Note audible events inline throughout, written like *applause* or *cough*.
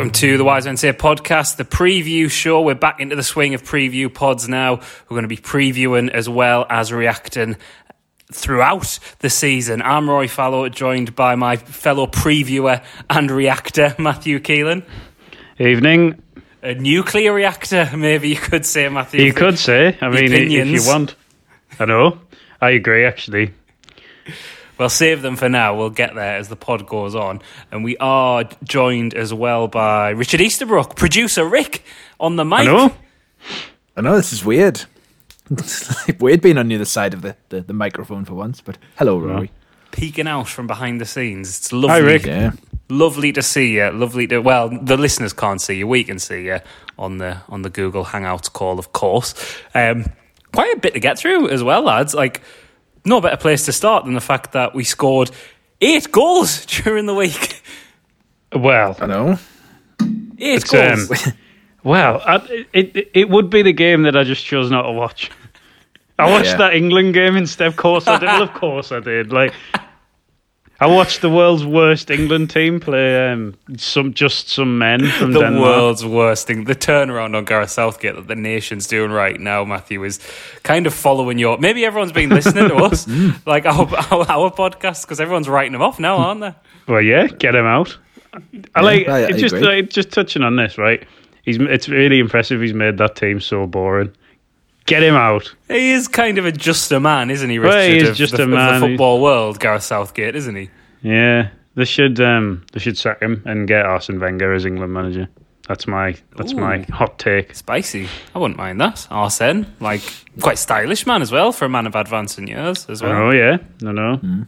Welcome to the Wise Men Say podcast, the preview show. We're back into the swing of preview pods now. We're going to be previewing as well as reacting throughout the season. I'm Rory Fallow, joined by my fellow previewer and reactor, *laughs* Matthew Keelan. Evening. A nuclear reactor, maybe you could say, Matthew. You could say. I mean, Opinions. if you want. I know. I agree, actually. We'll save them for now. We'll get there as the pod goes on. And we are joined as well by Richard Easterbrook, producer Rick on the mic. I know. I know this is weird. *laughs* Weird being on the other side of the, the, the microphone for once, but hello, Rory. Peeking out from behind the scenes. It's lovely. Hi, Rick. Yeah. Lovely to see you. Lovely to well, the listeners can't see you. We can see you on the on the Google Hangouts call, of course. Um, quite a bit to get through as well, lads. Like no better place to start than the fact that we scored eight goals *laughs* during the week. Well, I know. Eight It's, um, goals. well, I, it it would be the game that I just chose not to watch. I watched Yeah. that England game instead. Of course I did. Well, of course I did. Like, I watched the world's worst England team play um, some just some men from the Denmark. world's worst thing. The turnaround on Gareth Southgate that the nation's doing right now, Matthew, is kind of following your. Maybe everyone's been listening to us, *laughs* like our our, our podcast, because everyone's writing them off now, aren't they? Well, yeah, get him out. I like I- I just agree. like, just touching on this, right? He's it's really impressive. He's made that team so boring. Get him out. He is kind of a just a man, isn't he, Richard? Well, he is of just the, a of man. the football world, Gareth Southgate, isn't he? Yeah, they should um they should sack him and get Arsene Wenger as England manager. That's my that's my hot take. Spicy. I wouldn't mind that. Arsene, like quite stylish man as well for a man of advancing years as well. Oh yeah, no no.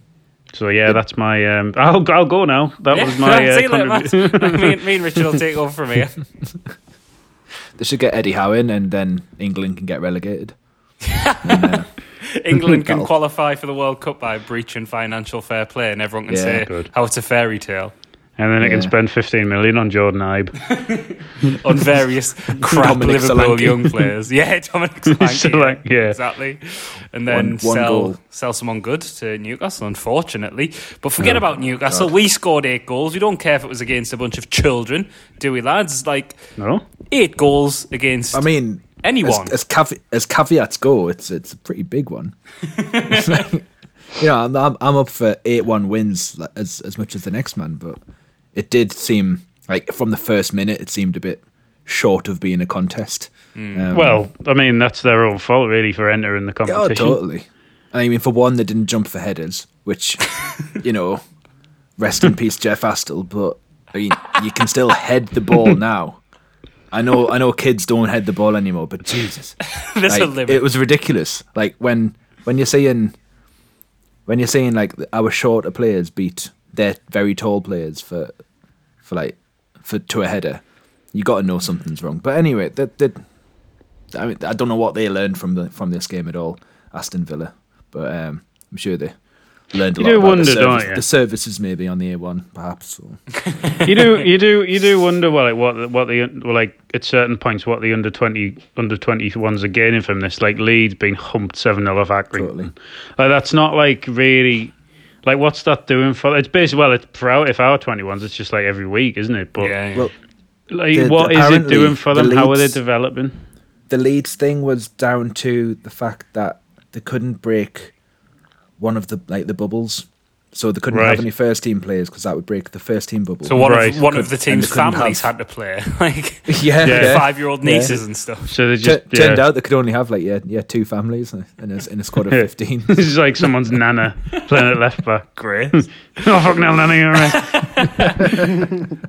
So yeah, that's my um. I'll I'll go now. That was my *laughs* See uh, you later, Matt. *laughs* me, and- me and Richard will take over from here. *laughs* They should get Eddie Howe in, and then England can get relegated. *laughs* England can qualify for the World Cup by breaching financial fair play, and everyone can Yeah. say Good. how it's a fairy tale and then I can spend fifteen million on Jordan Ibe. *laughs* on various *laughs* crap Dominic Liverpool Solanke. young players. *laughs* Yeah, Dominic Solanke. Solanke, yeah. exactly. And then One- one sell goal. sell someone good to Newcastle. Unfortunately, but forget Oh, about Newcastle. We scored eight goals. We don't care if it was against a bunch of children, do we, lads? Like No, eight goals against I mean, anyone. as, as, cave- as caveats go, it's it's a pretty big one. you know, I'm, I'm I'm up for eight one wins as as much as the next man, but it did seem like from the first minute it seemed a bit short of being a contest. Um, well, I mean that's their own fault really for entering the Oh, competition. totally. I mean, for one, they didn't jump for headers, which, *laughs* you know, rest in peace, Jeff Astle. But I mean, you can still head the ball *laughs* now. I know, I know, kids don't head the ball anymore, but Jesus, *laughs* There's a like, limit. it was ridiculous. Like when when you're saying when you're saying like our shorter players beat their very tall players for for like for to a header, you got to know something's wrong. But anyway, that that I mean, I don't know what they learned from the from this game at all, Aston Villa. But um, I'm sure they learned a You lot do about wonder, the, don't service, you? the services maybe on the A1, perhaps. *laughs* You do you do you do wonder well like what what the well, like at certain points what the under 20 under 21s are gaining from this like Leeds being humped 7 0 off Accrington Totally. like that's not like really like what's that doing for it's basically well it's for our, if our 21s it's just like every week isn't it? But yeah, yeah. well, like the- what the- is it doing for the them how are they developing? the Leeds thing was down to the fact that they couldn't break one of the like the bubbles, so they couldn't Right. have any first team players because that would break the first team bubble. so one Right. of one of the team's families have- had to play, *laughs* like *laughs* yeah, Yeah. five year old Yeah. nieces and stuff. so they just turned yeah. out they could only have like yeah, yeah, two families in a, in a squad of fifteen. *laughs* this is like someone's nana playing at left back Great. oh fuck no nana you're right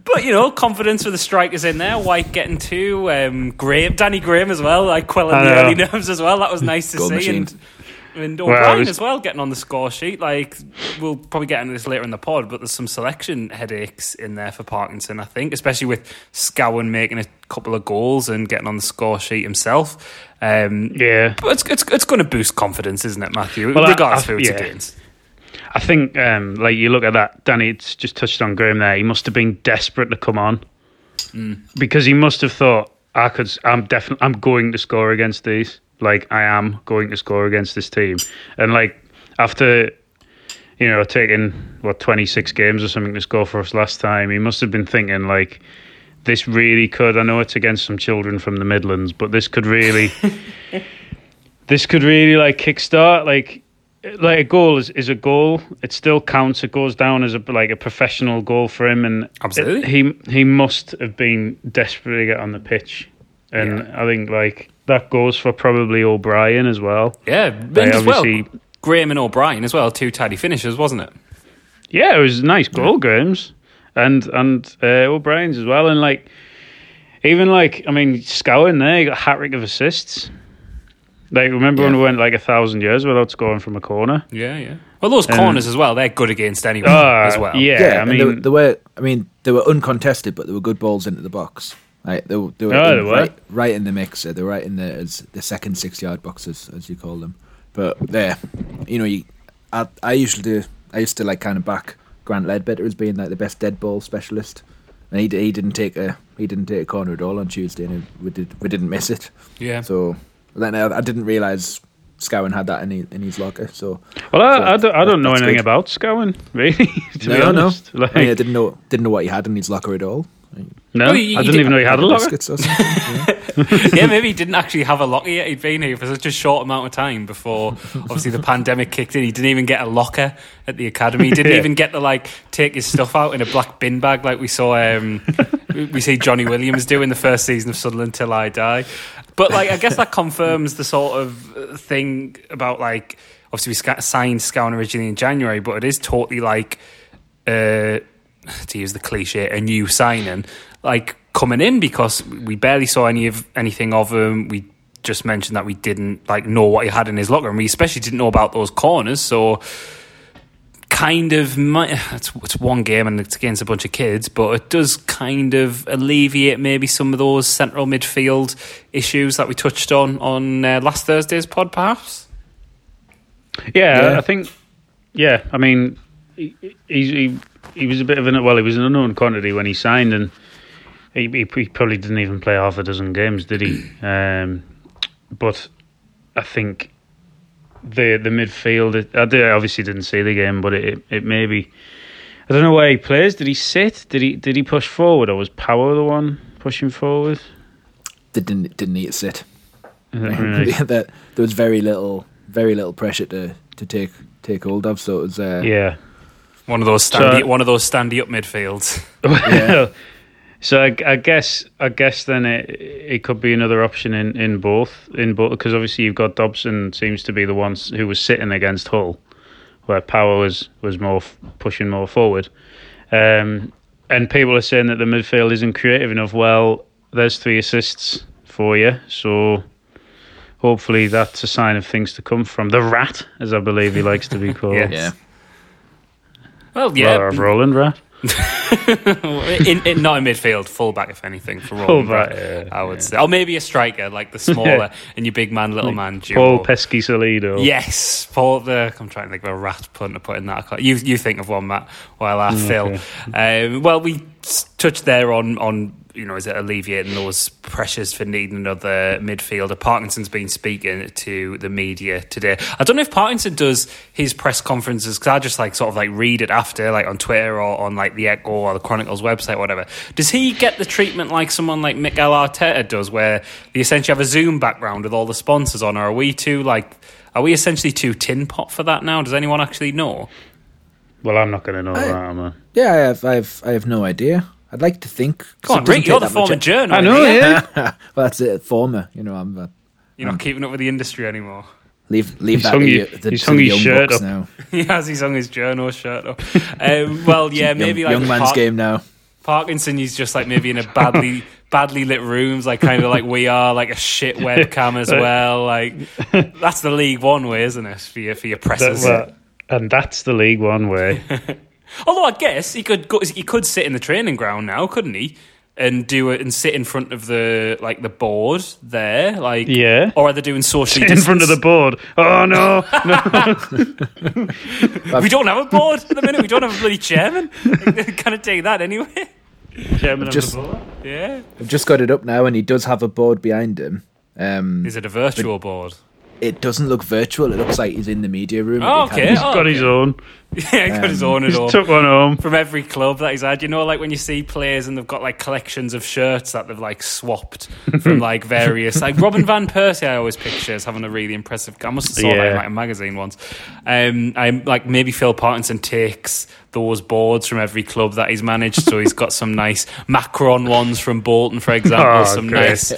But you know, confidence for the strikers in there. White getting two, um, Graham, Danny Graham as well, like quelling I the early nerves as well. That was nice to Goal see. machine. And and Well, O'Brien was- as well getting on the score sheet. Like we'll probably get into this later in the pod, but there's some selection headaches in there for Parkinson. I think, especially with Scowen making a couple of goals and getting on the score sheet himself. Um, yeah but it's it's, it's going to boost confidence, isn't it, Matthew? Well, I- Regardless I- of who it's yeah. against. I think, um, like you look at that, Danny. It's just touched on Graham there. He must have been desperate to come on because he must have thought, "I could. I'm definitely. I'm going to score against these. Like I am going to score against this team." And like after, you know, taking what 26 games or something to score for us last time, he must have been thinking like, this really could. I know it's against some children from the Midlands, but this could really, *laughs* this could really like kickstart like. Like a goal is, is a goal. It still counts. It goes down as a like a professional goal for him, and Absolutely. he he must have been desperate to get on the pitch, and I think like that goes for probably O'Brien as well. Yeah, and Like, as well, Graham and O'Brien as well, two tidy finishers, wasn't it? Yeah, it was a nice goal, Graham's, and and uh, O'Brien's as well, and like even like I mean, Scowen there, he got a hat trick of assists. Like remember when we went like a thousand years without scoring from a corner? Yeah, yeah. Well, those Um, corners as well, they're good against anyone Ah, as well. yeah. Yeah, I and they, mean- they were. I mean, they were uncontested, but they were good balls into the box. Like they, were- they were, Oh, in- they were? right, right in the mix. uh, They were right in the as the second six-yard boxes, as you call them. But there, you know, you, I, I usually do. I used to like kind of back Grant Leadbitter as being like the best dead ball specialist, and he he didn't take a he didn't take a corner at all on Tuesday, and we did we didn't miss it. Yeah. So then I, I didn't realize Scowen had that in his, in his locker. So Well, I, So I don't, I don't know anything good. about Scowen *laughs* really. To be no, no, honest, like, I, mean, I didn't know didn't know what he had in his locker at all. No, Well, he- I didn't did- even know he had a locker. Biscuits or *laughs* something. yeah, maybe he didn't actually have a locker yet. He'd been here for such a short amount of time before obviously the pandemic kicked in. He didn't even get a locker at the academy. He didn't Yeah. even get to like take his stuff out in a black bin bag like we saw um, we- we see Jonny Williams do in the first season of Sunderland Till I Die. But like I guess that confirms the sort of uh, thing about like obviously we signed Scowen originally in January, but it is totally like uh, to use the cliche, a new signing, like coming in because we barely saw any of anything of him. We just mentioned that we didn't like know what he had in his locker, and we especially didn't know about those corners. So, kind of, it's, it's one game and it's against a bunch of kids, but it does kind of alleviate maybe some of those central midfield issues that we touched on on uh, last Thursday's pod, perhaps. Yeah, Yeah. I think. Yeah, I mean, he, he he was a bit of an well, he was an unknown quantity when he signed, and he, he, he probably didn't even play half a dozen games, did he? *clears throat* Um, but I think the the midfield. It, I did, I obviously didn't see the game, but it it, it maybe. I don't know where he plays. Did he sit? Did he did he push forward, or was Power the one pushing forward? They didn't didn't need to sit. That *laughs* there was very little very little pressure to, to take take hold of. So it was uh, Yeah. One of those standy, So- one of those standy up midfields. *laughs* Well, so I, I guess I guess then it it could be another option in, in both in both because obviously you've got Dobson seems to be the one who was sitting against Hull, where Power was was more f- pushing more forward, um, and people are saying that the midfield isn't creative enough. Well, there's three assists for you, so hopefully that's a sign of things to come from the Rat, as I believe he likes to be *laughs* called. Yeah. yeah. Well, yeah, Roland Rat. *laughs* in, in, not in midfield, fullback if anything for Roland. Fullback, yeah, I would say, or maybe a striker like the smaller and your big man, little man duo. Paul Pesky Salido. Yes, Paul. The I'm trying to think of a rat pun to put in that. You you think of one, Matt, while I fill. Um, well, we touched there on on you know is it alleviating those pressures for needing another midfielder. Parkinson's been speaking to the media today. I don't know if Parkinson does his press conferences because I just like sort of like read it after like on Twitter or on like the Echo or the Chronicles website, whatever. Does he get the treatment like someone like Mikel Arteta does, where they essentially have a Zoom background with all the sponsors on, or are we too like? Are we essentially too tin pot for that now? Does anyone actually know? Well, I'm not going to know that, am I? Yeah, I have I have I have no idea. I'd like to think. Come it on, doesn't Rick, you're the former journalist. I know, yeah. *laughs* *laughs* well, that's it. Former, you know, I'm uh, You're not keeping up with the industry anymore. leave leave He's that hung to, you- the, the, he's hung the his shirt bucks up. now. *laughs* He has his on his journal shirt up. Um, well, yeah, maybe young, like young man's Par- game now. Parkinson, he's just like maybe in a badly badly lit rooms, like kind of like we are, like a shit webcam as well. Like that's the League One way, isn't it? For your for your That- presses. well, and that's the League One way. *laughs* Although I guess he could go, he could sit in the training ground now, couldn't he? And do it and sit in front of the like the board there, like Yeah. Or are they doing social in front of the board. Oh *laughs* no! We don't have a board at the minute. We don't have a bloody chairman. *laughs* kind of take that anyway. Chairman of Just- the board. Yeah. I've just got it up now, and he does have a board behind him. Um, Is it a virtual board? It doesn't look virtual. It looks like he's in the media room. Oh, okay. of- oh, He's got his own. *laughs* yeah, he got his own at Just home. took one home. from every club that he's had. You know, like when you see players and they've got like collections of shirts that they've like swapped from *laughs* like various, like Robin van Persie. I always picture as having a really impressive. I must have saw that in like a magazine once. Um, I'm like maybe Phil Parkinson takes those boards from every club that he's managed. So he's got some nice Macron ones from Bolton, for example. Oh, some great. nice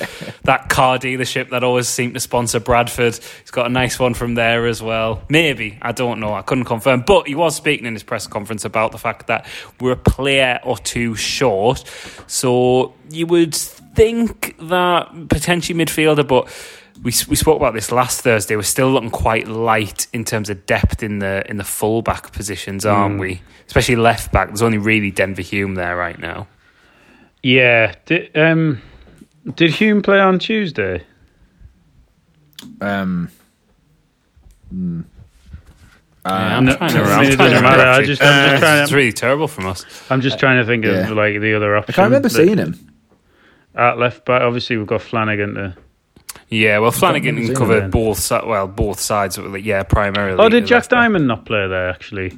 that car dealership that always seemed to sponsor Bradford. He's got a nice one from there as well. Maybe I don't know. I couldn't confirm, but he was speaking in his press conference about the fact that we're a player or two short. So you would think that potentially midfielder, but. We, we spoke about this last Thursday. We're still looking quite light in terms of depth in the in the fullback positions, aren't we? Especially left back. There's only really Denver Hume there right now. Yeah. Did, um, did Hume play on Tuesday? Um, mm, uh, I'm no, trying to. I mean, I'm it trying doesn't to matter. I just- I'm just trying to- It's really terrible from us. I'm just trying to think of yeah. like the other options. I can't remember that- seeing him. at left back. Obviously, we've got Flanagan to. Yeah, well, Flanagan remember can cover him. both. Well, both sides. Of it. Yeah, primarily. Oh, did Jack left back. Diamond not play there? Actually,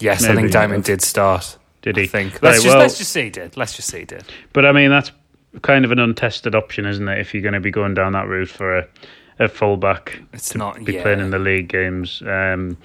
Yes, I think Diamond did start. did I he? think. Let's just well- let's just say he did. Let's just say he did. But I mean, that's kind of an untested option, isn't it? If you're going to be going down that route for a, a fullback It's to not. be yeah. playing in the league games. Um,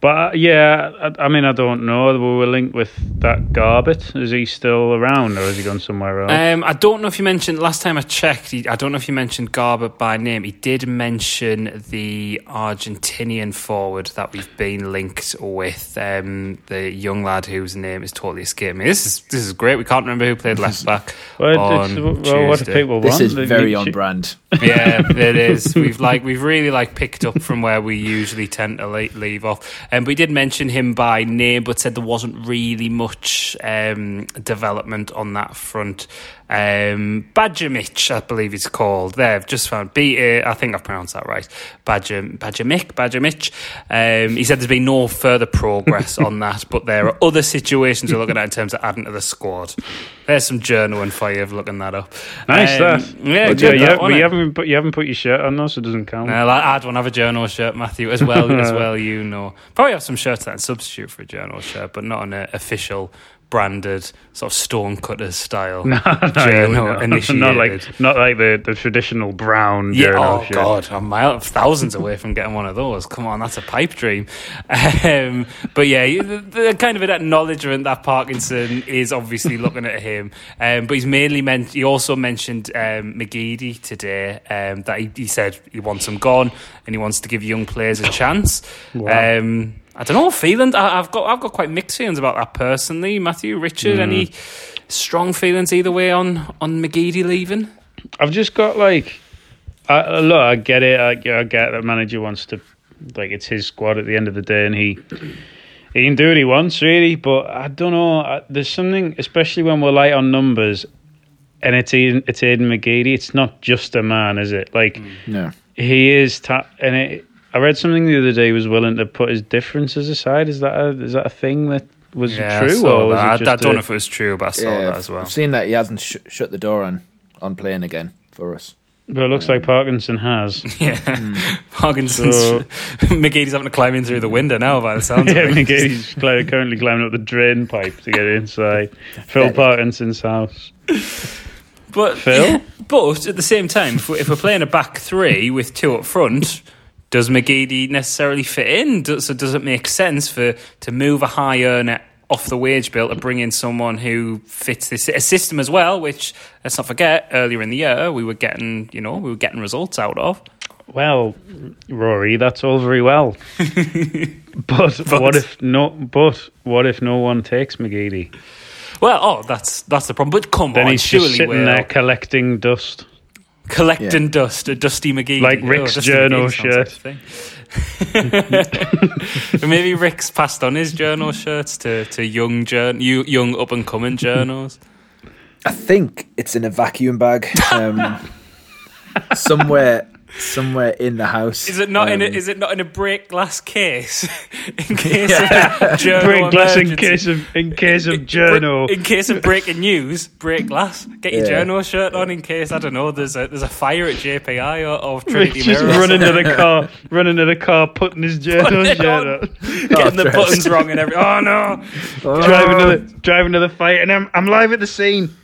but uh, yeah, I, I mean, I don't know. We were linked with that Garbett. Is he still around, or has he gone somewhere else? Um, I don't know if you mentioned last time I checked. He, I don't know if you mentioned Garber by name. He did mention the Argentinian forward that we've been linked with. Um, the young lad whose name is totally escaping me. This is this is great. We can't remember who played left back *laughs* well, on well, what do Tuesday. people This is They very need on to- brand. *laughs* yeah, it is. We've like we've really like picked up from where we usually tend to leave off. Um, we did mention him by name, but said there wasn't really much um, development on that front. Um, Badgermich, I believe it's called. There, I've just found. B. I think I've pronounced that right. Badger Badgermich, Badgermich. Um, he said there's been no further progress *laughs* on that, but there are other situations we're looking at in terms of adding to the squad. There's some journaling for you of looking that up. Nice Um, that. Yeah, But good yeah, that, you, wasn't you haven't put you haven't put your shirt on, though, so it doesn't count. No, I- to have a journal shirt, Matthew, as well as *laughs* well. You know, probably have some shirts that substitute for a journal shirt, but not an uh, official branded sort of stone cutters style. *laughs* No, no, Journal no, initiated. *laughs* not like not like the, the traditional brown Yeah, journal oh shirt. god, I'm mile, thousands away from getting one of those. Come on, that's a pipe dream. Um, but yeah, the, the kind of an acknowledgement that Parkinson is obviously *laughs* looking at him. Um, but he's mainly meant. He also mentioned um, McGeady today. Um, that he, he said he wants him gone and he wants to give young players a chance. Wow. Um, I don't know feelings. I, I've got I've got quite mixed feelings about that personally. Matthew, Richard, Hmm. any strong feelings either way on on McGeady leaving? I've just got like, I, look, I get it. I, I get that manager wants to, like, it's his squad at the end of the day, and he he can do what he wants, really. But I don't know. I, there's something, especially when we're light on numbers, and it's Aiden, it's Aiden McGeady. It's not just a man, is it? Like No. he is, ta- and it, I read something the other day. He was willing to put his differences aside. Is that a, is that a thing that was Yeah, I true, saw or was that. it I- just I don't a- know if it was true, but I saw Yeah, that as well. I've seen that he hasn't sh- shut the door on on playing again for us. But it looks like Parkinson has. *laughs* Yeah, hmm. Parkinson's So- *laughs* McGeady's having to climb in through the window now. By the sounds yeah, of it, McGeady's cli- currently climbing up the drain pipe to get inside Phil Parkinson's house. but Phil? yeah, but at the same time, if we're, if we're playing a back three with two up front, does McGeady necessarily fit in? Does, so does it make sense for to move a high earner off the wage bill to bring in someone who fits this a system as well? Which let's not forget, earlier in the year we were getting you know we were getting results out of. Well, Rory, that's all very well. *laughs* but, what if no? But what if no one takes McGeady? Well, oh, that's that's the problem. But come Then on, he's surely just sitting we'll there collecting dust. Collecting dust, a Dusty McGee, Like Rick's Dusty journal McGee sounds like thing. *laughs* Maybe Rick's passed on his journal shirts to, to young jour- young up and coming journals. I think it's in a vacuum bag um, somewhere somewhere in the house. Is it not in a, Um, is it not in a break glass case? *laughs* in *laughs* case of journal Break glass in case of in case of journal. In case of breaking news, break glass. Get your Yeah. journal shirt on in case I don't know. There's a there's a fire at JPI or, or *laughs* Trinity just Mirror. or running to the car, running to the car, putting his journal it shirt on. on. Getting the buttons wrong and every. Oh no! driving to the driving to the fight, and I'm I'm live at the scene.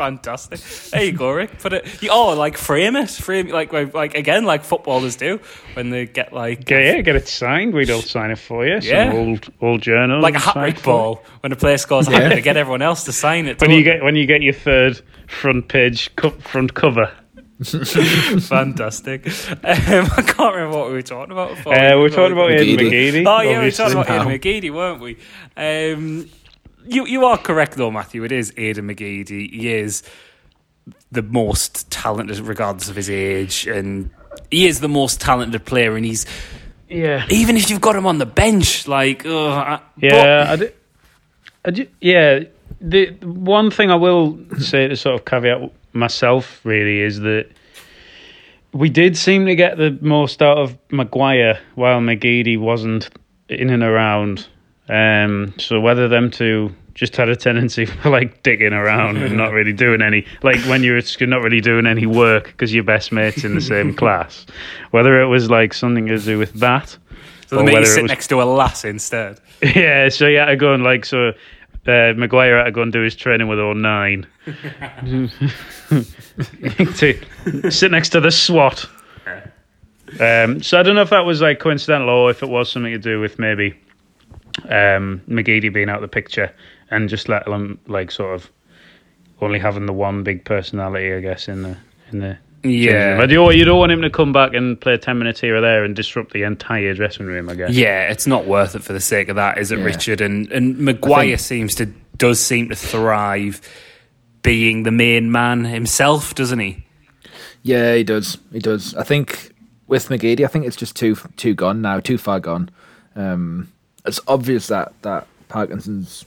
Fantastic. There you go, Rick. Put it. You, oh, like frame it, frame like like again, like footballers do when they get like Get, yeah, get it signed. We'd all sign it for you. Some Yeah. old old journal. like a hat trick ball when a player scores a hat trick, get everyone else to sign it. When you get when you get your third front page co- front cover. *laughs* Fantastic. Um, I can't remember what we were talking about. Before. Uh, we were talking about Ian McGeady. McGeady. Oh yeah, we were talking about Wow. Aiden McGeady, weren't we? Um, you you are correct though, Matthew. It is Aiden McGeady. He is the most talented, regardless of his age, and he is the most talented player. And he's Yeah, even if you've got him on the bench, like I- yeah, I do, I do, yeah. The the one thing I will say to sort of caveat myself really is that we did seem to get the most out of Maguire while McGeady wasn't in and around. Um, so whether them two just had a tendency *laughs* for like digging around and not really doing any, like when you're not really doing any work because your best mates in the same *laughs* class, whether it was like something to do with that. so or they make you sit was- next to a lass instead. *laughs* yeah, so had to go and like so. Uh, Maguire had to go and do his training with all nine. to sit next to the SWAT. Um, so I don't know if that was like coincidental or if it was something to do with maybe um, McGeady being out of the picture and just let him like sort of only having the one big personality, I guess, in the in the Yeah. But you don't, you don't want him to come back and play ten minutes here or there and disrupt the entire dressing room, I guess. Yeah, it's not worth it for the sake of that, is it, Yeah. Richard? And and Maguire think- seems to does seem to thrive being the main man himself, doesn't he? Yeah, he does. He does. I think with McGeady, I think it's just too too gone now, too far gone. Um, it's obvious that that Parkinson's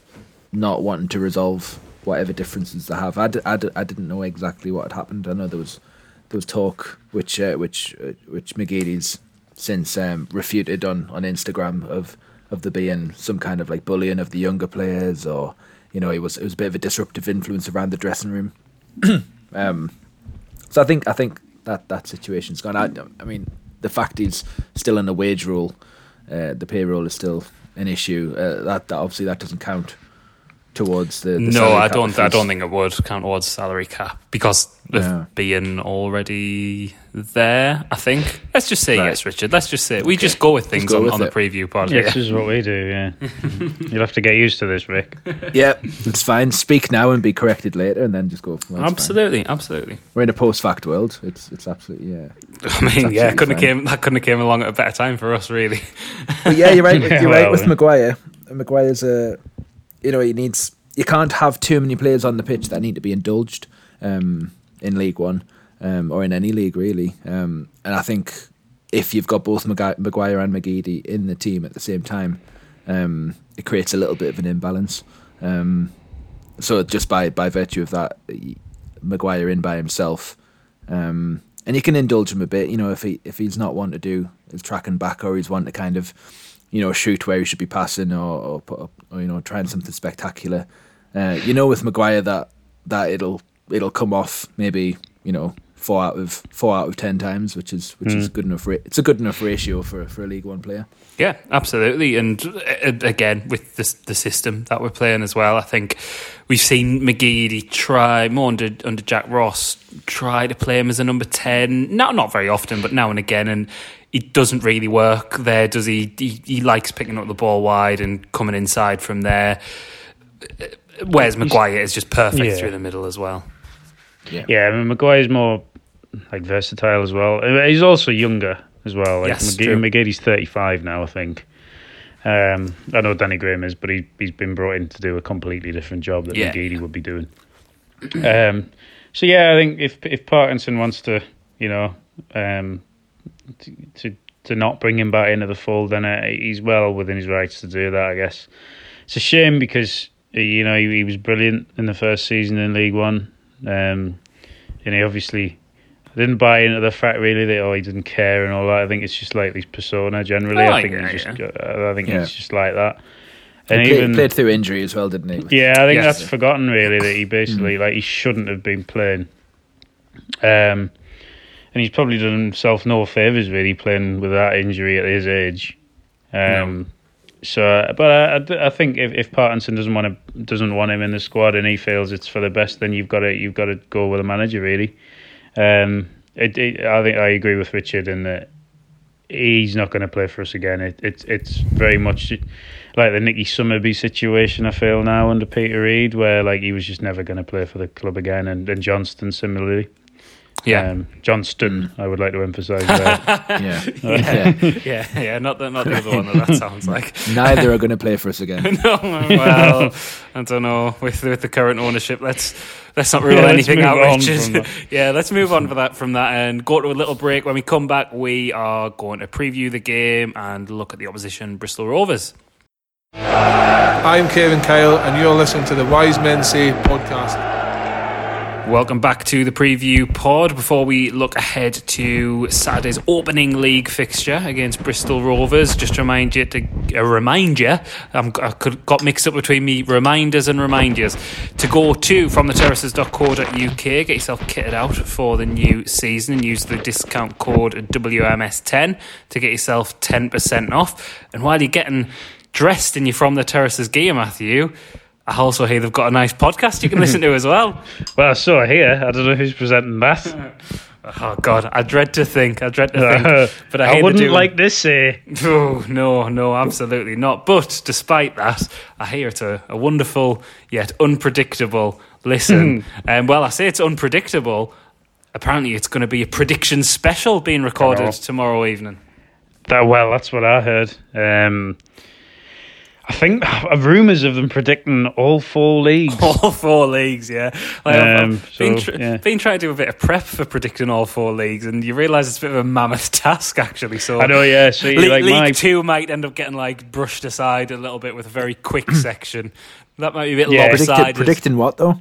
not wanting to resolve whatever differences they have. I, d- I, d- I didn't know exactly what had happened. I know there was there was talk which uh, which uh, which McGeady's since um, refuted on, on Instagram of of there being some kind of like bullying of the younger players, or you know, it was it was a bit of a disruptive influence around the dressing room. *clears throat* um, so I think I think that that situation's gone. I, I mean, the fact he's still in the wage rule, uh, the payroll is still an issue. Uh, that, that obviously that doesn't count towards the. the no, salary I cap don't. I don't think it would count towards salary cap because of Yeah. being already there. I think. Let's just say Right. yes, Richard. Let's just say we just go with things go on, with on the preview pod. Yeah, Yeah. this is what we do, yeah. *laughs* You'll have to get used to this, Rick. *laughs* yep, it's fine. Speak now and be corrected later, and then just go. From Absolutely, absolutely. We're in a post-fact world. It's it's absolutely yeah. *laughs* I mean, absolutely yeah, couldn't have came that couldn't have came along at a better time for us, really. But yeah, you're right. You're right well, with yeah. Maguire. Maguire's a, you know, he needs. You can't have too many players on the pitch that need to be indulged um, in League One um, or in any league really. Um, and I think if you've got both Magu- Maguire and McGeady in the team at the same time, um, it creates a little bit of an imbalance. Um, so just by by virtue of that, Maguire in by himself. Um, and you can indulge him a bit, you know, if he if he's not wanting to do his tracking back or he's wanting to kind of, you know, shoot where he should be passing or, or or you know trying something spectacular. Uh, you know, with Maguire that that it'll it'll come off maybe you know four out of four out of ten times, which is which is good enough. Ra- it's a good enough ratio for for a League One player. Yeah, absolutely. And uh, again, with the the system that we're playing as well, I think we've seen McGeady try more under under Jack Ross try to play him as a number ten. Not not very often, but now and again, and it doesn't really work there, does he? He, he likes picking up the ball wide and coming inside from there. Whereas Maguire is just perfect Yeah. through the middle as well. Yeah, I mean, Maguire's more like versatile as well. Uh, He's also younger as well. Like Yes, McG- true. McGeady's 35 now, I think. Um, I know Danny Graham is, but he, he's been brought in to do a completely different job that Yeah. McGeady would be doing. Um, so yeah, I think if if Parkinson wants to, you know, um, to, to to not bring him back into the fold, then uh, he's well within his rights to do that. I guess it's a shame because you know he, he was brilliant in the first season in League One, um, and he obviously I didn't buy into the fact really that oh he didn't care and all that. I think it's just like his persona generally. Oh, I think yeah, he's just yeah. uh, I think Yeah. he's just like that. He And played, even played through injury as well, didn't he? yeah, I think Yes. that's forgotten really that he basically like he shouldn't have been playing. Um, and he's probably done himself no favors really playing with that injury at his age. Um, So, but I, I think if, if Parkinson doesn't want to doesn't want him in the squad and he feels it's for the best, then you've got to you've got to go with the manager really. Um, it, it, I think I agree with Richard in that he's not going to play for us again. It, it's it's very much like the Nicky Summerbee situation. I feel now under Peter Reid, where like he was just never going to play for the club again, and, and Johnston similarly. Yeah. um, Johnston. I would like to emphasise there. *laughs* Yeah. *laughs* yeah. yeah, yeah, not the not the other one that that sounds like. *laughs* Neither are going to play for us again. no, well, I don't know. With with the current ownership, let's let's not rule Yeah, anything out, Richard. yeah, let's move on for that from that and go to a little break. When we come back, we are going to preview the game and look at the opposition, Bristol Rovers. I'm Kevin Kyle, and you're listening to the Wise Men Say podcast. Welcome back to the preview pod. Before we look ahead to Saturday's opening league fixture against Bristol Rovers, just to remind you to uh, remind you, I'm, I could, got mixed up between me reminders and reminders to go to from the terraces.co.uk, get yourself kitted out for the new season and use the discount code WMS10 to get yourself 10% off. And while you're getting dressed in your From the Terraces gear, Matthew, I also hear they've got a nice podcast you can listen to as well. *laughs* well, so I hear. I don't know who's presenting that. Oh God, I dread to think. I dread to think. *laughs* But I, I wouldn't like this. Uh, *laughs* Oh no, no, absolutely not. But despite that, I hear it's a, a wonderful yet unpredictable listen. and well, I say it's unpredictable. Apparently, it's going to be a prediction special being recorded tomorrow evening. that well, that's what I heard. Um, I think *laughs* rumours of them predicting all four leagues. *laughs* All four leagues, yeah. Like, I've- Um, I've been, tr- yeah. been trying to do a bit of prep for predicting all four leagues, and you realise it's a bit of a mammoth *laughs* task, actually. So I know, yeah. So Le- like League my Two might end up getting like brushed aside a little bit with a very quick *clears throat* section. That might be a bit Yeah. Predicted, lopsided. predicting what though?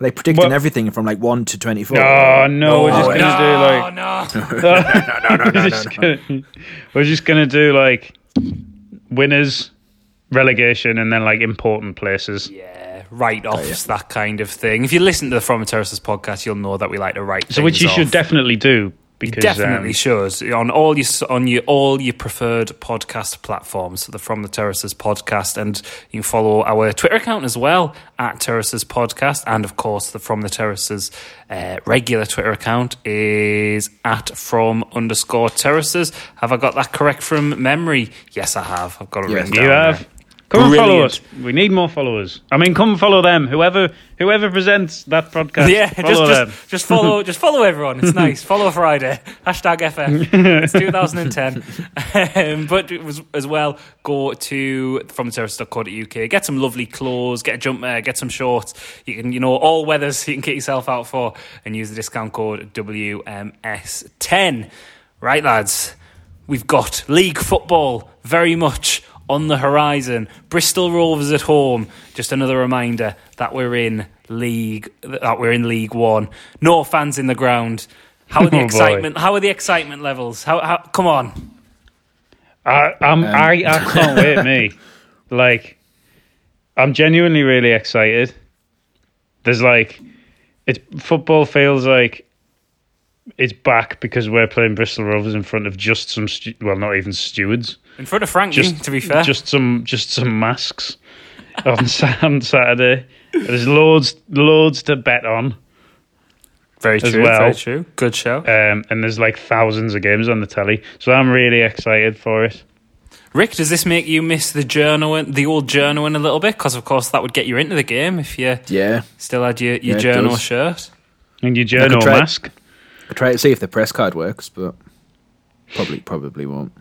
Like predicting Well- everything from like one to twenty four. Oh no, we're just gonna no, do like no. we're, just gonna, we're just gonna do like winners, relegation, and then like important places. Yeah, write offs, that kind of thing. If you listen to the From the Terraces podcast, you'll know that we like to write. So which you things should definitely do You because definitely um, should on all your on your all your preferred podcast platforms. The From the Terraces podcast, and you can follow our Twitter account as well at Terraces Podcast, and of course the From the Terraces uh, regular Twitter account is at From underscore Terraces. Have I got that correct from memory? Yes, I have. I've got it Yes. written you have. there. Come and follow us. We need more followers. I mean, come and follow them. Whoever whoever presents that podcast, Yeah, follow just, them. just just follow *laughs* just follow everyone. It's nice. follow Friday. *laughs* Hashtag FM. It's *laughs* 2010. um, but it was as well go to from the terrace.co.uk. Get some lovely clothes. Get a jump uh, Get some shorts. You can you know all weathers you can get yourself out for and use the discount code WMS10. Right, lads. We've got league football very much on the horizon. Bristol Rovers at home. Just another reminder that we're in league that we're in League One. No fans in the ground. How are the *laughs* Oh, boy. excitement? How are the excitement levels? How, how come on? I, I'm, um. I, I can't wait, me. *laughs* Like, I'm genuinely really excited. There's like, it football feels like it's back because we're playing Bristol Rovers in front of just some, stu- well, not even stewards, In front of Frankie, just to be fair. just some, just some masks on, *laughs* on Saturday. There's loads, loads to bet on, very true, well. very true. Good show. um, and there's like thousands of games on the telly. So I'm really excited for it. Rick, does this make you miss the journal, the old journal, in a little bit? Because of course that would get you into the game if you Yeah. still had your, your Yeah, journal shirt. And your journal try- mask. I try to see if the press card works, but probably probably won't.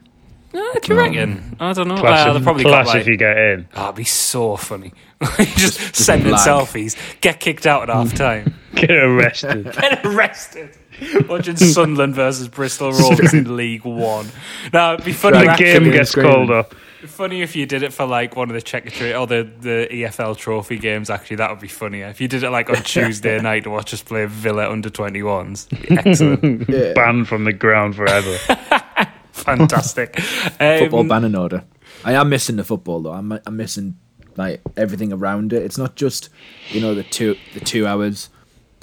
Uh, do you reckon? I don't know. Class, Well, if, they probably class got like, if you get in. Oh, it'd be so funny. *laughs* just sending lag. selfies, get kicked out at half time, *laughs* Get arrested. *laughs* get arrested. Watching Sunderland versus Bristol Rovers in League One. Now it'd be funny. the game gets and screaming. called up. Funny if you did it for like one of the Checkatrade or the, the EFL trophy games. Actually, that would be funnier. If you did it like on *laughs* Tuesday night to watch us play Villa under 21s. Excellent. *laughs* Yeah. Banned from the ground forever. *laughs* Fantastic. football Um, banning order. I am missing the football though. I'm I'm missing like everything around it. It's not just you know the two the two hours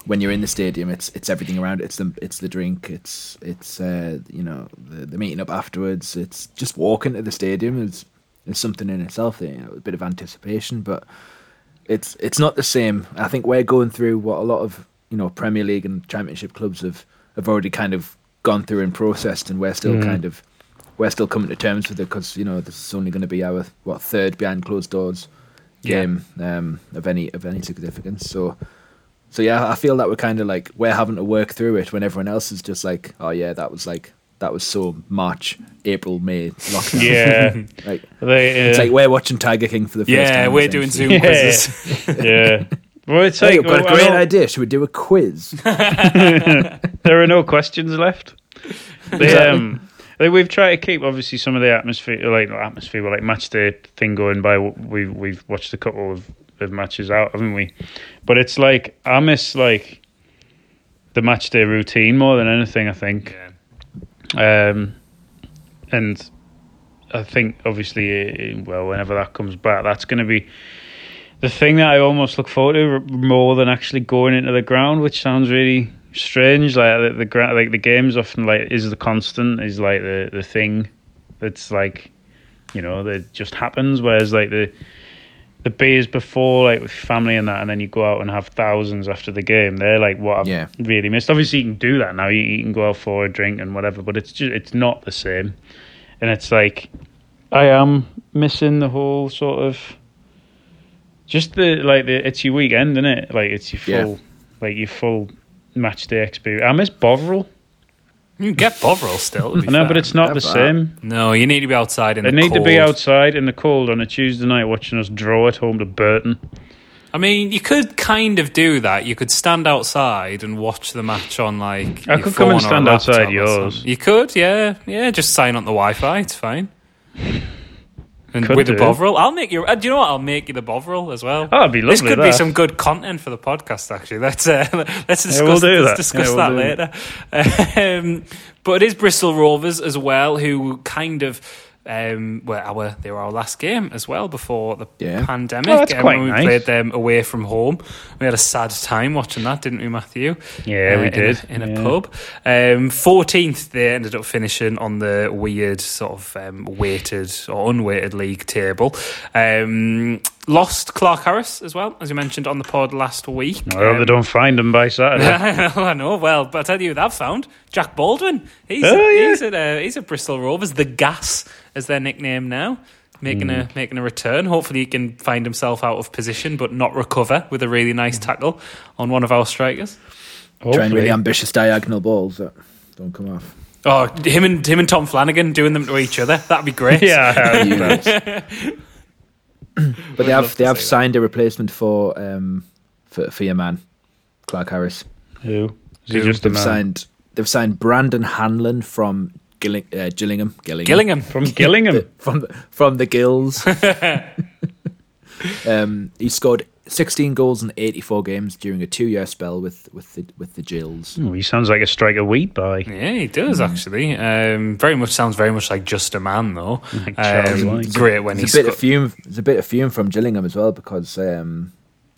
when you're in the stadium. It's it's everything around it. It's the it's the drink. It's it's uh, you know the, the meeting up afterwards. It's just walking to the stadium is is something in itself. You know, a bit of anticipation, but it's it's not the same. I think we're going through what a lot of you know Premier League and Championship clubs have have already kind of gone through and processed, and we're still kind of we're still coming to terms with it because you know this is only going to be our what third behind closed doors Yeah. game um, of any of any significance. So so yeah, I feel that we're kind of like we're having to work through it when everyone else is just like, oh yeah, that was like that was so March, April, May lockdown. Yeah. *laughs* like They, it's uh, like we're watching Tiger King for the first yeah, time. Yeah, we're doing. Zoom *laughs* Yeah. quizzes. *laughs* yeah. Well, it's Hey, like I've got a well, I great idea. Should we do a quiz? there are no questions left. They, um, like we've tried to keep obviously some of the atmosphere, like atmosphere, but like match day thing going by. We've we've watched a couple of, of matches out, haven't we? But it's like I miss like the match day routine more than anything. I think. Um, and I think obviously, eh, well, whenever that comes back, that's going to be the thing that I almost look forward to more than actually going into the ground, which sounds really strange. Like the, the gra- like the games often like is the constant, is like the the thing that's like you know that just happens. Whereas like the the beers before, like with family and that, and then you go out and have thousands after the game. They're like what I've Yeah. really missed. Obviously, you can do that now. You, you can go out for a drink and whatever, but it's just it's not the same. And it's like I am missing the whole sort of just the like the it's your weekend, isn't it? Like it's your Yeah. full like your full match day experience. I miss Bovril. You can get Bovril still. to be I know, fair. but it's not Have the that. same. No, you need to be outside in the cold. They the need to be cold. outside in the cold on a Tuesday night watching us draw at home to Burton. I mean, you could kind of do that. You could stand outside and watch the match on like. I your could come and phone or a stand laptop outside or yours. something. You could, yeah, yeah. Just sign on the Wi-Fi. It's fine. And Could with the. Bovril, I'll make you. Uh, do you know what? I'll make you the Bovril as well. Oh, that'd be lovely. This could be some good content for the podcast. Actually, let's uh, *laughs* let's discuss, we'll do let's that. discuss Yeah, that we'll do later. *laughs* Um, but it is Bristol Rovers as well, who kind of. Um, well, our they were our last game as well before the Yeah. pandemic. Oh, that's um, when we nice. played them away from home. We had a sad time watching that, didn't we, Matthew? Yeah, we in a- did. in a, Yeah. pub. Um, Fourteenth, they ended up finishing on the weird sort of um, weighted or unweighted league table. Lost Clarke-Harris as well, as you mentioned on the pod last week. I hope Um, they don't find them by *laughs* Saturday. *laughs* I know. Well, but I tell you, who I've found Jack Baldwin. He's Oh, yeah. he's at uh, he's at Bristol Rovers. The Gas is their nickname now. Making Hmm. a making a return. Hopefully, he can find himself out of position, but not recover with a really Hmm. nice tackle on one of our strikers. Trying really ambitious diagonal balls that don't come off. Oh, him and him and Tom Flanagan doing them to each other. That'd be great. *laughs* Yeah, Yes. *coughs* but they have they have see that. signed a replacement for um for for your man, Clarke-Harris. who? Is he Who? just They've man? signed they've signed Brandon Hanlon from Gilling, uh, Gillingham, Gillingham, Gillingham. From Gillingham. The- *laughs* from from the Gills. *laughs* *laughs* um, he scored 16 goals in 84 games during a two-year spell with with the with the Gills. Oh, he sounds like a striker weed boy. Yeah, he does actually. Um, very much sounds very much like just a man though. *laughs* Like Um, great when There's he's a bit of fume. There's a bit of fume from Gillingham as well because um,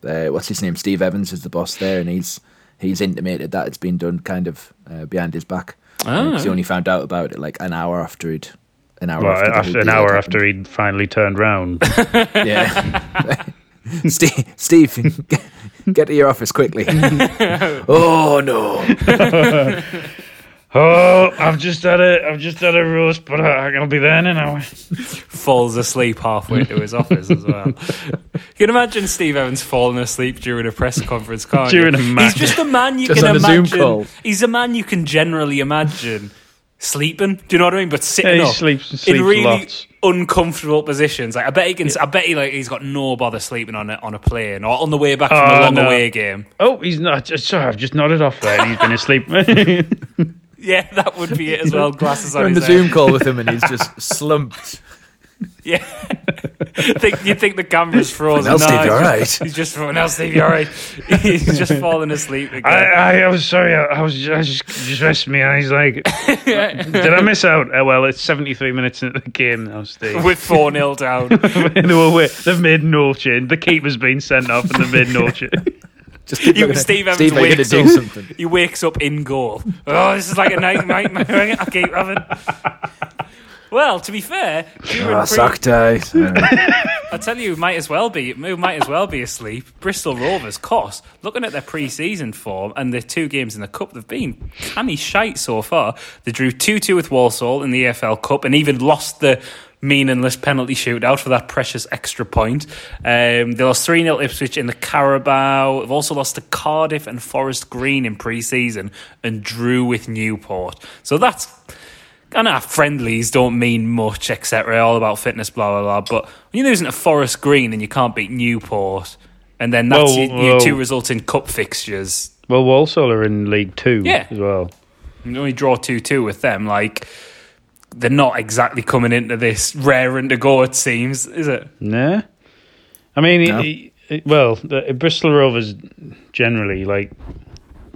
uh, what's his name? Steve Evans is the boss there, and he's he's intimated that it's been done kind of uh, behind his back. Ah. Uh, 'cause he only found out about it like an hour after he'd an hour Well, after, after, an hour had after he'd finally turned round. *laughs* yeah. *laughs* *laughs* Steve, Steve, *laughs* get, get to your office quickly. *laughs* oh no! oh, I've just had a, I've just had a roast, but I, I'll be there in an hour. falls asleep halfway to his office as well. You can imagine Steve Evans falling asleep during a press conference, can't During you? a match. He's just a man you Just can on a Zoom imagine. call. He's a man you can generally imagine sleeping. Do you know what I mean? But sitting Yeah, he up sleeps- sleeps in really lots. uncomfortable positions. Like I bet he can. I bet he like he's got no bother sleeping on a on a plane or on the way back from a Oh, long no. away game. Oh, he's not. Just, sorry, I've just nodded off there. and He's been asleep. *laughs* Yeah, that would be it as well. Glasses We're on on his the head. Zoom call with him, and he's just slumped. *laughs* Yeah. *laughs* think you think the camera's frozen? Now, Steve, he's you're right. He's just now, Steve, you're right. he's *laughs* just falling asleep again. I, I, I was sorry. I, I was I just just resting my eyes. Like, *laughs* did I miss out? Oh, well, it's seventy three minutes into the game now, Steve. With four 0 down. they were away. They've made no change. The keeper's been sent off, and they've made no change. Just keep You, Steve Evans Steve, are gonna wakes do up. something? He wakes up in goal. Oh, this is like a nightmare. I keep having. Well, to be fair, during Ah, pre- sock tie. *laughs* I tell you, might as well be. Who might as well be asleep. Bristol Rovers, cost looking at their pre-season form and the two games in the cup, they've been canny shite so far. They drew two-two with Walsall in the EFL Cup and even lost the meaningless penalty shootout for that precious extra point. Um, they lost three 0 Ipswich in the Carabao. They've also lost to Cardiff and Forest Green in pre-season and drew with Newport. So that's I know friendlies don't mean much, etc. All about fitness, blah blah blah. But when you're losing to Forest Green and you can't beat Newport, and then that's Well, your, your well- two resulting cup fixtures. Well, Walsall are in League Two Yeah. as well. You only draw two two with them. Like they're not exactly coming into this raring to go. It seems, is it? Nah. I mean, No. it- it- well, the Bristol Rovers generally like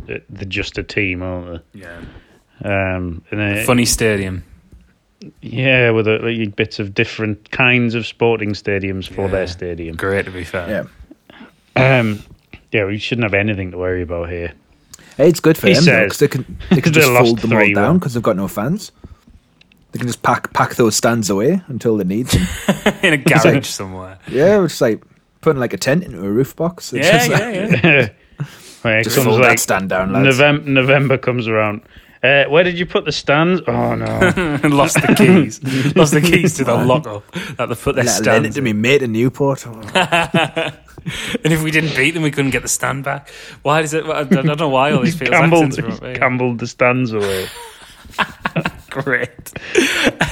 they're they're just a team, aren't they? Yeah. They? Um, and they- Funny stadium. yeah, with a, like, bits of different kinds of sporting stadiums for Yeah. their stadium. Great to be fair. Yeah. Um, yeah, we shouldn't have anything to worry about here. Hey, it's good for He them says- because they can they can *laughs* just fold them all down because they've got no fans. They can just pack pack those stands away until they need them. *laughs* In a garage somewhere. yeah, it's like putting like a tent into a roof box. It's Yeah, just yeah, like, yeah. *laughs* Right, Just comes fold like that stand down, lads. November, November comes around. Uh, where did you put the stands? Oh no! *laughs* lost the keys. *laughs* lost the keys to the lockup that they put their Let lend it stands. to me mate in Newport. *laughs* Oh, And if we didn't beat them, we couldn't get the stand back. Why does it? I don't know why all these people. Campbell, accents are up there. Campbell the stands away. Great.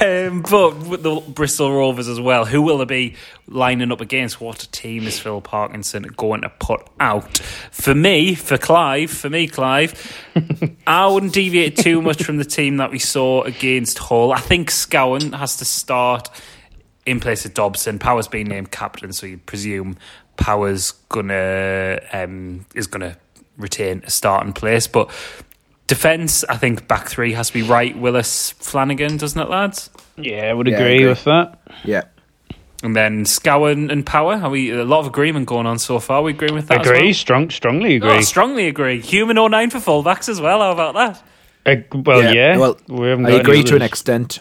Um, but with the Bristol Rovers as well, who will they be lining up against? What a team is Phil Parkinson going to put out? For me, for Clive, for me, Clive, *laughs* I wouldn't deviate too much from the team that we saw against Hull. I think Scowen has to start in place of Dobson. Power's been named captain, so you presume Power's gonna um, is gonna retain a starting place. But defence, I think back three has to be right. Willis, Flanagan, doesn't it, lads? Yeah, I would Yeah, I agree, agree. with that. yeah. And then Scowen and Power. Are we a lot of agreement going on so far? We agree with that. agree, As strong, strongly well? Oh, agree. strongly agree. Human or O'Nien for fullbacks as well. How about that? Uh, well, yeah. Well, we haven't I agree any to an extent.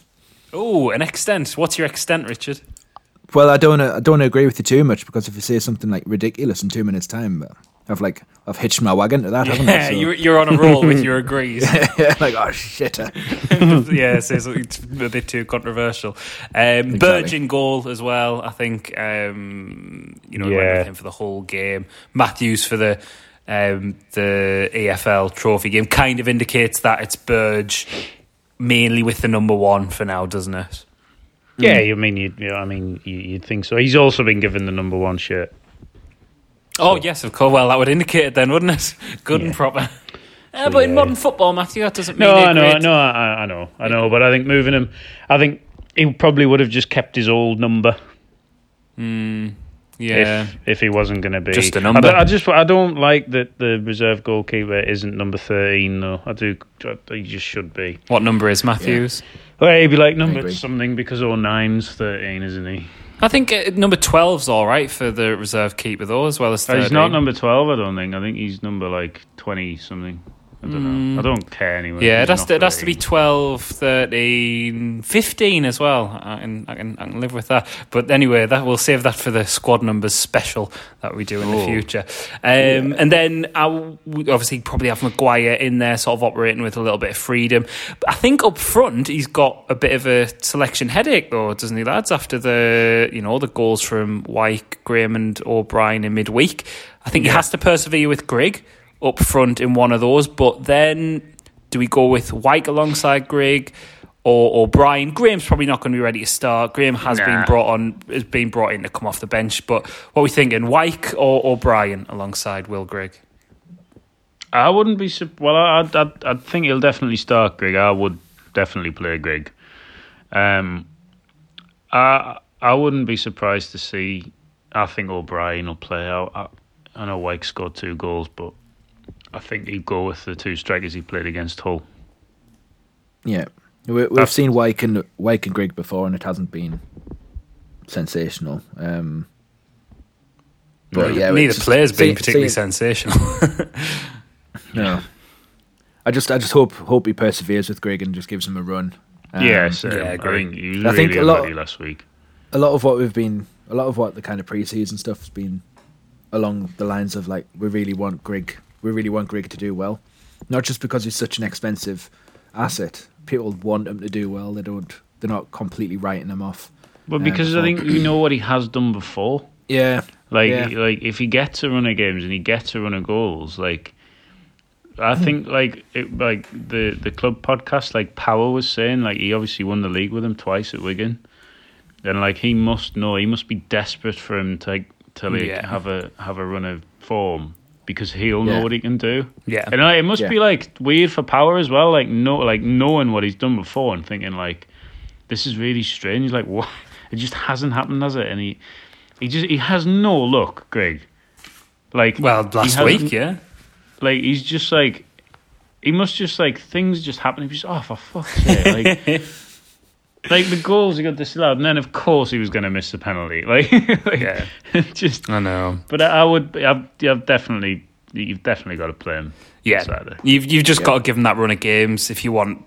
Oh, an extent. What's your extent, Richard? Well, I don't. I don't agree with you too much because if you say something like ridiculous in two minutes' time, but I've like I've hitched my wagon to that, haven't I? Yeah, *laughs* So- you're, you're on a roll with *laughs* your agrees. *laughs* like oh shit. yeah, so it's, it's a bit too controversial. Um, Burge in goal as well. I think um, you know he went Yeah. with him for the whole game. Matthews for the um, the EFL Trophy game kind of indicates that it's Burge mainly with the number one for now, doesn't it? Yeah, you mean you? you know, I mean, you, you'd think so. He's also been given the number one shirt. Oh yes, of course. Well, that would indicate it then, wouldn't it? *laughs* Good and proper. *laughs* Uh, but in yeah. modern football, Matthew, that doesn't mean No, I know, no, I, I know, I know. But I think moving him, I think he probably would have just kept his old number Yeah, if if he wasn't going to be Just a number. don't- I, just I don't like that the reserve goalkeeper isn't number thirteen though. I do. He just should be. what number is Matthews? Well, he'd be like number agree. something because O'Nien's thirteen, isn't he? I think uh, number 12's all right for the reserve keeper, though, as well as Oh, 13. he's not number twelve. I don't think. I think he's number like twenty something. I don't know. I don't care anyway. Mm. Yeah, it has, to, it has to be 13. 12, 13, 15 as well. I can, I, can, I can live with that. But anyway, that we'll save that for the squad numbers special that we do in the future. Um, And then I w- obviously probably have Maguire in there, sort of operating with a little bit of freedom. But I think up front he's got a bit of a selection headache, though, doesn't he, lads? After the you know the goals from Wyke, Graham, and O'Brien in midweek, I think he has to persevere with Grigg up front in one of those. But then do we go with Wyke alongside Grigg or O'Brien? Graham's probably not going to be ready to start. Graham has been brought on, has been brought in to come off the bench. But what are we thinking? Wyke or, O'Brien alongside Will Grigg? I wouldn't be well. I I I think he'll definitely start Grigg. I would definitely play Grigg. Um, I I wouldn't be surprised to see. I think O'Brien will play out. I, I know Wyke scored two goals, but I think he'd go with the two strikers he played against Hull. Yeah, we, we've That's- seen Wyke and Wyke and Grigg before, and it hasn't been sensational. Um, but yeah, Neither it's just- player's been particularly see- sensational. *laughs* No, I just I just hope hope he perseveres with Grigg and just gives him a run. Um, yes, um, yeah, I I think he was I think really a lot- last week. a lot of what we've been, a lot of what the kind of pre-season stuff has been along the lines of like we really want Grigg, we really want Grigg to do well, not just because he's such an expensive asset. People want him to do well. They don't. They're not completely writing him off. But um, because I think you know what he has done before. Yeah, Like, Yeah. like if he gets a run of games and he gets a run of goals, like I think, like it, like the the club podcast, like Power was saying, like he obviously won the league with him twice at Wigan, and like he must know, he must be desperate for him to like, to like Yeah. have a have a run of form because he'll know Yeah. what he can do. Yeah. and like, it must Yeah. be like weird for Power as well, like no, like knowing what he's done before and thinking like this is really strange. Like *laughs* what? It just hasn't happened, has it? And he he just he has no luck, Grigg. Like well, last week, yeah. like he's just like he must just like things just happen. He's just oh for fuck's sake, like. *laughs* Like the goals he got disallowed, and then of course he was going to miss the penalty. *laughs* Like, like Yeah. *laughs* just. I know. But I, I would, I've, I've definitely, you've definitely got to play him. Yeah, Saturday. you've you've just got to give him that run of games if you want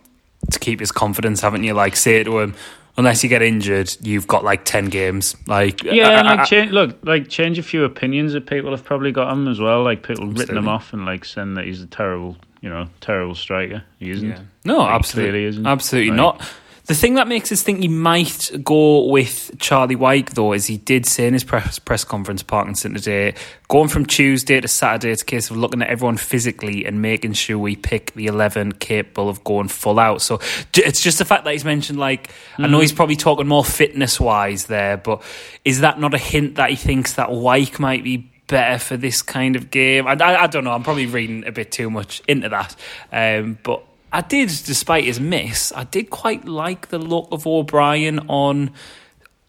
to keep his confidence, haven't you? Like say it to him, unless you get injured, you've got like ten games. Like Yeah, I- and I- like change, look, like change a few opinions that people have probably got him as well. Like people written him off and like saying that he's a terrible, you know, terrible striker. He isn't. Yeah. No, Like, absolutely, clearly isn't. absolutely Like- not. The thing that makes us think he might go with Charlie Wyke, though, is he did say in his press press conference, Parkinson today, going from Tuesday to Saturday, it's a case of looking at everyone physically and making sure we pick the eleven capable of going full out. So it's just the fact that he's mentioned, like, I know he's probably talking more fitness wise there, but is that not a hint that he thinks that Wyke might be better for this kind of game. I, I, I don't know. I'm probably reading a bit too much into that. Um, but I did, despite his miss, I did quite like the look of O'Brien on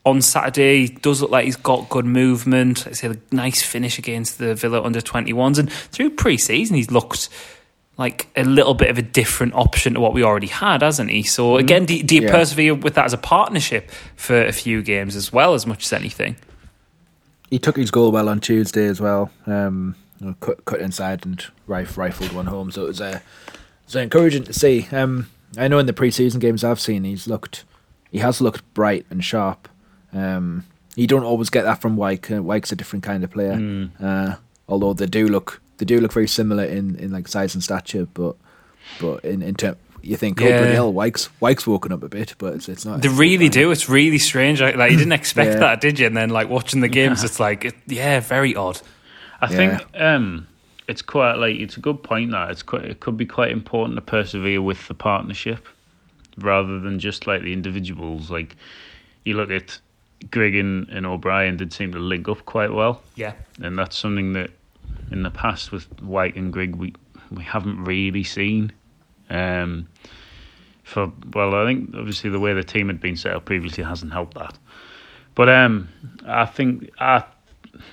on Saturday. He does look like he's got good movement. Like I said, a nice finish against the Villa under 21s. And through pre season, he's looked like a little bit of a different option to what we already had, hasn't he? So again, do, do you Yeah. persevere with that as a partnership for a few games as well, as much as anything? he took his goal well on Tuesday as well. Um, cut cut inside and rifled one home. So it was uh, was encouraging to see. Um, I know in the preseason games I've seen, he's looked, he has looked bright and sharp. Um, you don't always get that from Wyke. Uh, Wyke's a different kind of player. Uh, although they do look, they do look very similar in, in like size and stature, but but in in term, you think, oh, Yeah. bloody hell, Wyke's Wyke's woken up a bit, but it's, it's not. They really do. It's really strange. Like, like, you didn't expect Yeah. that, did you? And then, like watching the games, it's like, it, yeah, very odd. I Yeah. think um, it's quite like it's a good point that it's quite it could be quite important to persevere with the partnership rather than just like the individuals. Like you look at Grigg and, and O'Brien did seem to link up quite well, Yeah, and that's something that in the past with Wyke and Grigg we we haven't really seen. Um, for well, I think obviously the way the team had been set up previously hasn't helped that. But um, I think I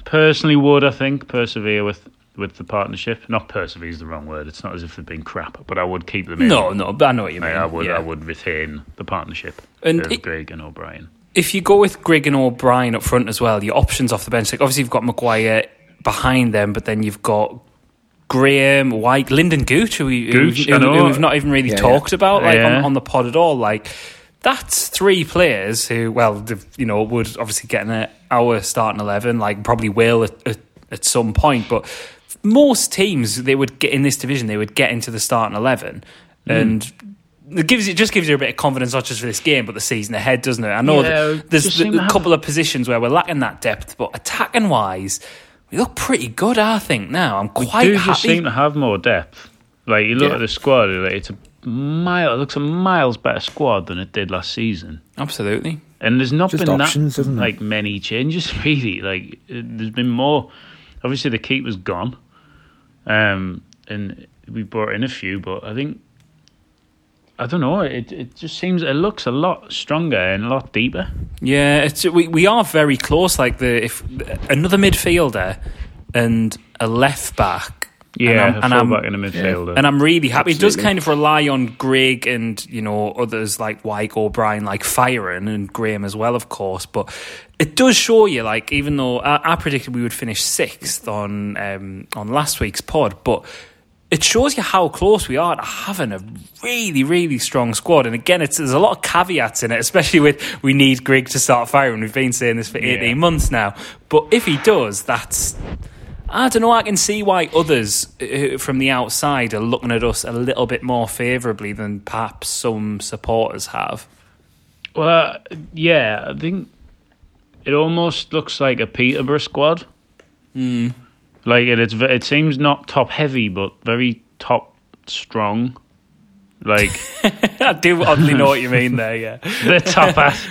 personally would I think persevere with with the partnership. Not persevere is the wrong word. It's not as if they've been crap, but I would keep them in. no, no, but I know what you mean. Like, I would yeah. I would retain the partnership And of it- Grigg and O'Brien. If you go with Grigg and O'Brien up front as well, your options off the bench, like obviously you've got Maguire behind them, but then you've got Graham, Wyke, Lynden Gooch, who, we, Gooch, who, I know. who we've not even really Yeah, talked about like Yeah. on, on the pod at all. Like that's three players who, well, you know, would obviously get in a, our starting eleven, like probably will at, at, at some point, but most teams they would get in this division, they would get into the starting eleven, Hmm. and it gives it just gives you a bit of confidence, not just for this game, but the season ahead, doesn't it? I know Yeah, that there's just a seem couple of positions where we're lacking that depth, but attacking wise, we look pretty good. I think now I'm quite do happy. just seem to have more depth. Like you look Yeah. at the squad, like, it's a mile. It looks a miles better squad than it did last season. Absolutely. And there's not Just been options, that isn't it? like many changes *laughs* really. Like there's been more. Obviously, the keeper's gone, um, and we brought in a few, but I think I don't know. It it just seems it looks a lot stronger and a lot deeper. Yeah, it's, we we are very close. Like the if another midfielder and a left back. Yeah, and I'm, and I'm, fullback in a midfielder. and I'm really happy. It does kind of rely on Grigg and you know others like Wyke O'Brien, like firing and Graham as well, of course. But it does show you, like, even though I, I predicted we would finish sixth on um, on last week's pod, but it shows you how close we are to having a really, really strong squad. And again, it's there's a lot of caveats in it, especially with we need Grigg to start firing. We've been saying this for 18 Yeah. months now. But if he does, that's I don't know. I can see why others uh, from the outside are looking at us a little bit more favourably than perhaps some supporters have. Well, uh, yeah, I think it almost looks like a Peterborough squad. Like it, it's it seems not top heavy, but very top strong. Like *laughs* I do oddly know what you mean there. Yeah, *laughs* the top *laughs* ass.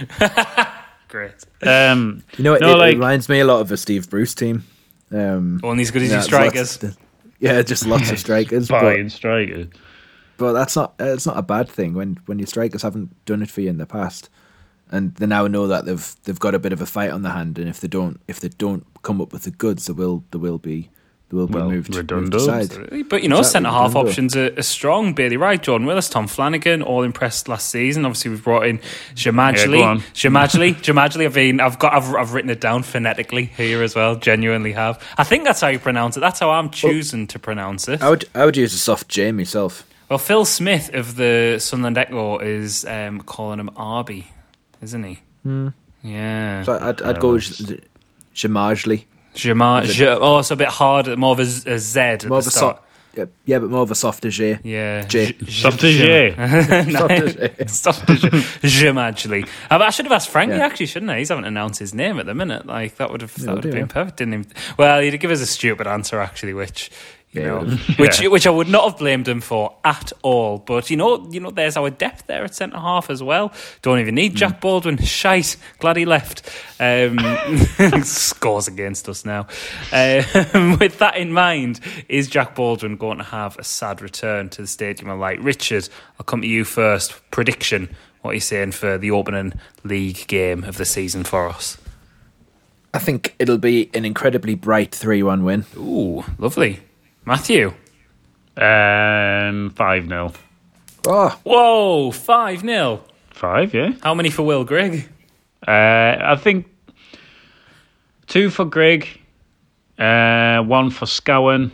great. Um, You know, it, No, it like- reminds me a lot of a Steve Bruce team. Um, Only as good as yeah, your strikers. lots- yeah, just lots of *laughs* strikers. but, buying strikers. but that's not uh, it's not a bad thing when when your strikers haven't done it for you in the past, and they now know that they've they've got a bit of a fight on the hand, and if they don't if they don't come up with the goods, there will there will be there will be Well, moved, moved aside. But you know, Exactly, centre half Redondo. options are, are strong. Bailey Wright, Jordan Willis, Tom Flanagan, all impressed last season. Obviously, we've brought in Yeah, go Xhemajli. on. Xhemajli, *laughs* Xhemajli. I've been, I've got, I've, I've written it down phonetically here as well. Genuinely have. I think that's how you pronounce it. That's how I'm choosing to pronounce it. I would I would use a soft J myself. Well, Phil Smith of the Sunderland Echo is um, calling him Arby, isn't he? Yeah. So I'd I'd go with Xhemajli. Jamar, Ja- oh, it's a bit harder, more of a, Z- a Z at More the of start. soft, yeah, yeah, but more of a softer J. Yeah. J. J- Soft as J. Softer J. Stop the Xhemajli. I I should have asked Frankie Yeah. actually, shouldn't I? He's haven't announced his name at the minute. Like that would have that would have been perfect. Didn't he? Well, he'd give us a stupid answer actually, which you know, he *laughs* which Yeah. which I would not have blamed him for at all. But you know, you know, there's our depth there at centre half as well. Don't even need. Jack Baldwin. Shite. Glad he left. Um, *laughs* scores against us now. Um, *laughs* with that in mind, is Jack Baldwin going to have a sad return to the Stadium of Light? Richard, I'll come to you first. Prediction. What are you saying for the opening league game of the season for us? I think it'll be an incredibly bright three-one win. Ooh, lovely. Matthew. Um, five 0 Oh, Whoa, 5 0. Five, yeah. How many for Will Grigg? Uh, I think two for Grigg, uh, one for Scowen,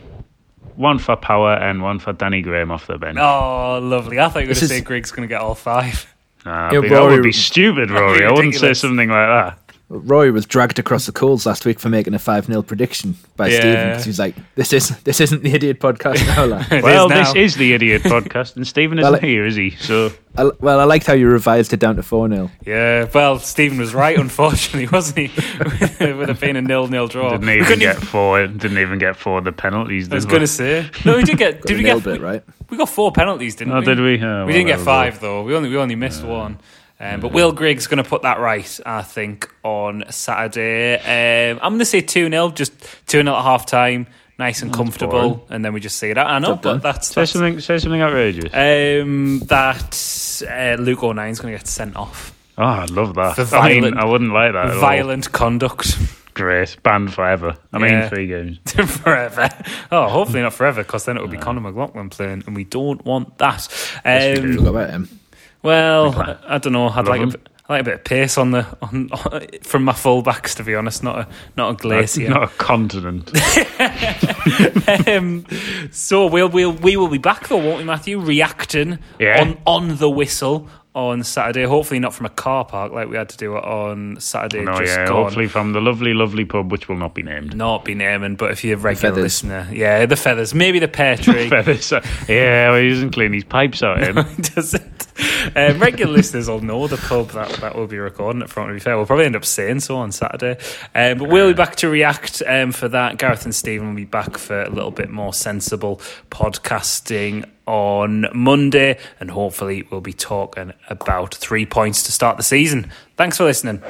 one for Power, and one for Danny Graham off the bench. Oh, lovely. I thought you were going This to is- say Grigg's going to get all five. Nah, Yeah, but that Rory- would be stupid, Rory. I *laughs* wouldn't say Ridiculous. something like that. Roy was dragged across the coals last week for making a five 0 prediction by Yeah. Stephen because he's like, "This is this isn't the idiot podcast now." lad." *laughs* Well, is this is the idiot podcast, and Stephen isn't Well, here, is he? So I, well, I liked how you revised it down to four 0 Yeah, well, Stephen was right, unfortunately, *laughs* wasn't he? *laughs* it would have been a nil-nil draw. didn't even couldn't get four. Didn't even get four of the penalties. I was going we? to say. No, we did get. Did we nailed get? it right. We got four penalties, didn't Oh, we? did we? Oh, we well, didn't get there we five though. We only we only missed one. Um, but Will Griggs going to put that right, I think, on Saturday. Um, I'm going to say 2 0, just 2 0 at half time, nice and comfortable, boring. and then we just see that. out. I know, Job done. but that's. Say something. Say something outrageous. um, that uh, Luke O'Nien's going to get sent off. oh, I'd love that. For I mean, I wouldn't like that. At all. Violent conduct Great, banned forever. I Yeah. mean, three games. *laughs* forever. Oh, hopefully not forever, because then it would be Conor McLaughlin playing, and we don't want that. Um, Look about him. Well, I, I don't know. I'd Love like a, him. bit, like a bit of pace on the on, from my fullbacks, to be honest. Not a not a glacier. Not a continent. *laughs* um, so we'll we'll we will be back though, won't we, Matthew? Reacting Yeah. on on the whistle on Saturday. Hopefully not from a car park like we had to do it on Saturday. no, just yeah. gone. Hopefully from the lovely, lovely pub, which will not be named. Not be naming, but if you're a regular feathers. listener, yeah, the feathers, maybe the pear *laughs* tree. Feathers. Yeah, well, he doesn't clean his pipes out. Him. Does it? Um, regular listeners will know the pub that, that we'll be recording at front. To be fair, we'll probably end up saying so on Saturday. Um, but we'll be back to react um, for that. Gareth and Stephen will be back for a little bit more sensible podcasting on Monday, and hopefully we'll be talking about three points to start the season. Thanks for listening.